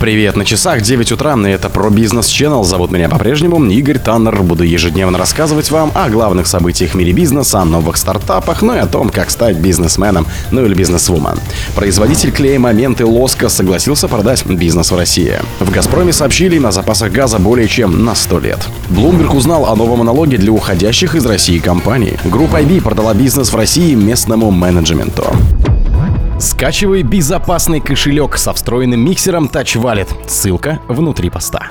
Привет, на часах 9 утра, и это про бизнес Channel. Зовут меня по-прежнему Игорь Таннер. Буду ежедневно рассказывать вам о главных событиях в мире бизнеса, о новых стартапах, ну и о том, как стать бизнесменом, ну или бизнесвумен. Производитель клея «Моменты» Лоска согласился продать бизнес в России. В «Газпроме» сообщили на запасах газа более чем на 100 лет. Bloomberg узнал о новом налоге для уходящих из России компаний. Группа IB продала бизнес в России местному менеджменту. Скачивай безопасный кошелек со встроенным миксером Touch Wallet. Ссылка внутри поста.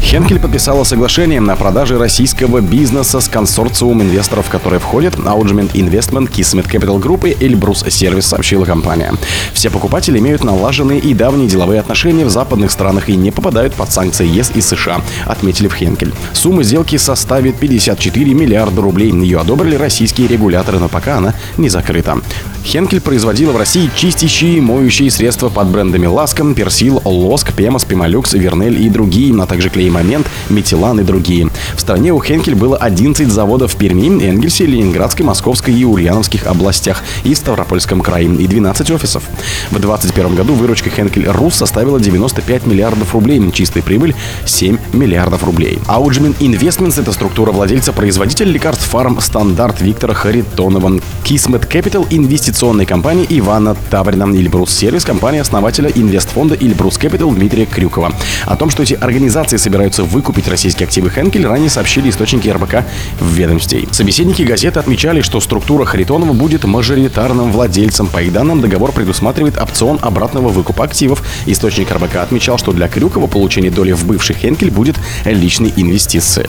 Хенкель подписала соглашение на продаже российского бизнеса с консорциумом инвесторов, в который входят Augment Investment, Kismet Capital Group и Elbrus Service, сообщила компания. Все покупатели имеют налаженные и давние деловые отношения в западных странах и не попадают под санкции ЕС и США, отметили в Хенкель. Сумма сделки составит 54 миллиарда рублей. Ее одобрили российские регуляторы, но пока она не закрыта. Henkel производила в России чистящие и моющие средства под брендами Ласка, Persil, Лоск, Пемос, Пемолюкс, Вернель и другие, а также клей Момент, Метилан и другие. В стране у Henkel было 11 заводов в Перми, Энгельсе, Ленинградской, Московской и Ульяновских областях и Ставропольском крае и 12 офисов. В 2021 году выручка Henkel Рус составила 95 миллиардов рублей, чистая прибыль 7 миллиардов рублей. Ауджмин Investments – это структура владельца производителя лекарств Фармстандарт Виктора Харитонова. Kismet Capital – инвестиционной компании Ивана Таврина. Ильбрус Сервис – компания основателя инвестфонда Ильбрус Capital Дмитрия Крюкова. О том, что эти организации собираются выкупить российские активы Хенкель, ранее сообщили источники РБК в ведомстве. Собеседники газеты отмечали, что структура Харитонова будет мажоритарным владельцем. По их данным, договор предусматривает опцион обратного выкупа активов. Источник РБК отмечал, что для Крюкова получение доли в бывший Хенкель будет личной инвестицией.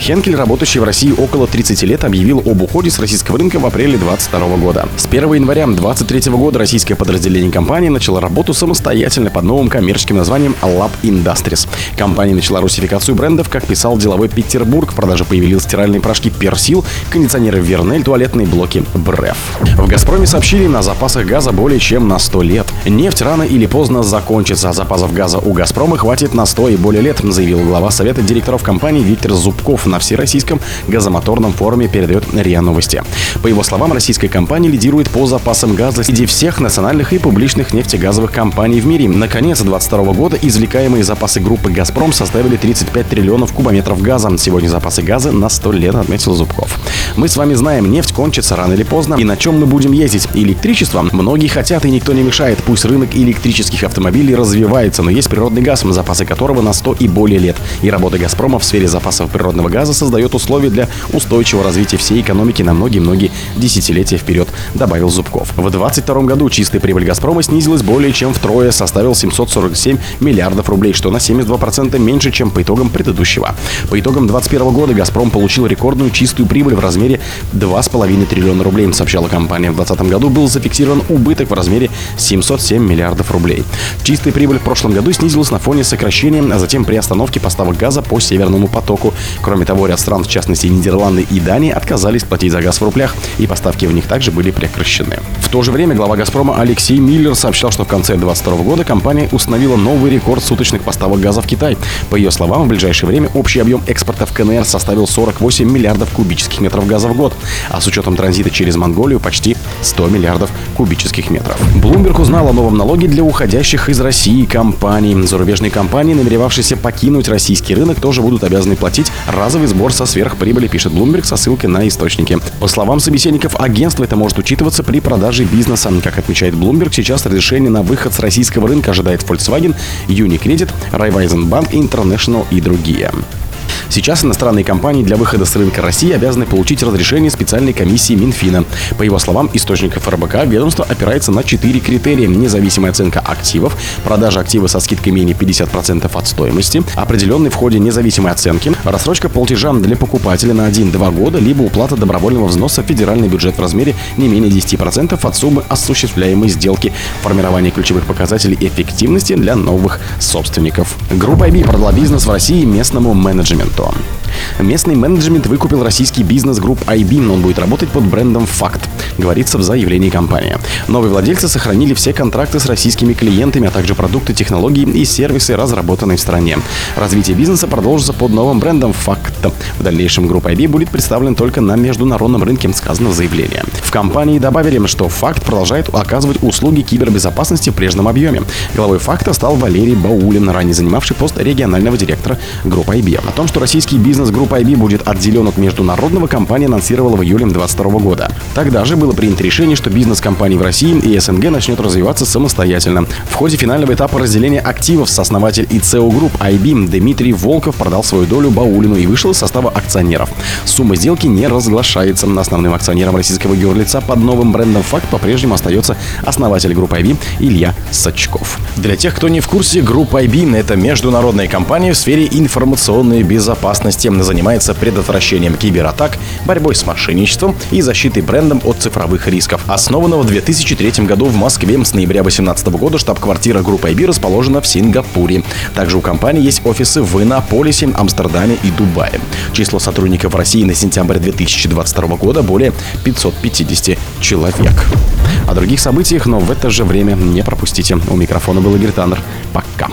Хенкель, работающий в России около 30 лет, объявил об уходе с российского рынка в апреле 2022 года. С 1 января 2023 года российское подразделение компании начало работу самостоятельно под новым коммерческим названием Lab Industries. Компания начала русификацию брендов, как писал деловой Петербург. В продаже появились стиральные порошки Персил, кондиционеры Вернель, туалетные блоки Бреф. В «Газпроме» сообщили на запасах газа более чем на 100 лет. Нефть рано или поздно закончится, а запасов газа у «Газпрома» хватит на 100 и более лет, заявил глава Совета директоров компании Виктор Зубков на Всероссийском газомоторном форуме, передает РИА Новости. По его словам, российская компания лидирует по запасам газа среди всех национальных и публичных нефтегазовых компаний в мире. Наконец, 2022 года извлекаемые запасы группы «Газпром» составили 35 триллионов кубометров газа. Сегодня запасы газа на 100 лет, отметил Зубков. Мы с вами знаем, нефть кончится рано или поздно. И на чем мы будем ездить? Электричество? Многие хотят и никто не мешает. Пусть рынок электрических автомобилей развивается, но есть природный газ, запасы которого на 100 и более лет. И работа «Газпрома» в сфере запасов природного газа создает условия для устойчивого развития всей экономики на многие-многие десятилетия вперед, добавил Зубков. В 2022 году чистая прибыль «Газпрома» снизилась более чем втрое, составил 747 миллиардов рублей, что на 72% меньше, чем по итогам предыдущего. По итогам 2021 года «Газпром» получил рекордную чистую прибыль в размере 2,5 триллиона рублей, сообщала компания. В 2020 году был зафиксирован убыток в размере 707 миллиардов рублей. Чистая прибыль в прошлом году снизилась на фоне сокращения, а затем при остановке поставок газа по Северному потоку. Кроме того, ряд стран, в частности Нидерланды и Дания, отказались платить за газ в рублях, и поставки в них также были прекращены. В то же время глава «Газпрома» Алексей Миллер сообщал, что в конце 2022 года компания установила новый рекорд суточных поставок газа в Китай. По ее словам, в ближайшее время общий объем экспорта в КНР составил 48 миллиардов кубических метров газа в год, а с учетом транзита через Монголию почти 100 миллиардов кубических метров. Bloomberg узнал о новом налоге для уходящих из России компаний. Зарубежные компании, намеревавшиеся покинуть российский рынок, тоже будут обязаны платить разовый сбор со сверхприбыли, пишет Bloomberg со ссылкой на источники. По словам собеседников агентства, это может учитываться при продаже бизнеса. Как отмечает Bloomberg, сейчас разрешение на выход с российского рынка ожидает Volkswagen, Unicredit, Raiffeisen Bank International и другие. Сейчас иностранные компании для выхода с рынка России обязаны получить разрешение специальной комиссии Минфина. По его словам, источников РБК ведомство опирается на четыре критерия. Независимая оценка активов, продажа актива со скидкой менее 50% от стоимости, определенный в ходе независимой оценки, рассрочка платежа для покупателя на 1-2 года, либо уплата добровольного взноса в федеральный бюджет в размере не менее 10% от суммы осуществляемой сделки, формирование ключевых показателей эффективности для новых собственников. Группа IB продала бизнес в России местному менеджменту. 한. Местный менеджмент выкупил российский бизнес групп IB, он будет работать под брендом «Факт», говорится в заявлении компании. Новые владельцы сохранили все контракты с российскими клиентами, а также продукты, технологии и сервисы, разработанные в стране. Развитие бизнеса продолжится под новым брендом «Факт». В дальнейшем группа IB будет представлена только на международном рынке, сказано в заявлении. В компании добавили, что «Факт» продолжает оказывать услуги кибербезопасности в прежнем объеме. Главой «Факта» стал Валерий Баулин, ранее занимавший пост регионального директора группы IB. О том, что российский бизнес группы IB будет отделен от международного, компания анонсировала в июле 2022 года. Тогда же было принято решение, что бизнес компании в России и СНГ начнет развиваться самостоятельно. В ходе финального этапа разделения активов сооснователь и ЦО групп IB Дмитрий Волков продал свою долю Баулину и вышел из состава акционеров. Сумма сделки не разглашается. Основным акционером российского юрлица под новым брендом «Факт» по-прежнему остается основатель группы IB Илья Сачков. Для тех, кто не в курсе, группа IB – это международная компания в сфере информационной безопасности. Занимается предотвращением кибератак, борьбой с мошенничеством и защитой брендом от цифровых рисков. Основана в 2003 году в Москве. С ноября 2018 года штаб-квартира группы IB расположена в Сингапуре. Также у компании есть офисы в Иннополисе, Амстердаме и Дубае. Число сотрудников в России на сентябрь 2022 года более 550 человек. О других событиях, но в это же время не пропустите. У микрофона был Игорь Таннер. Пока.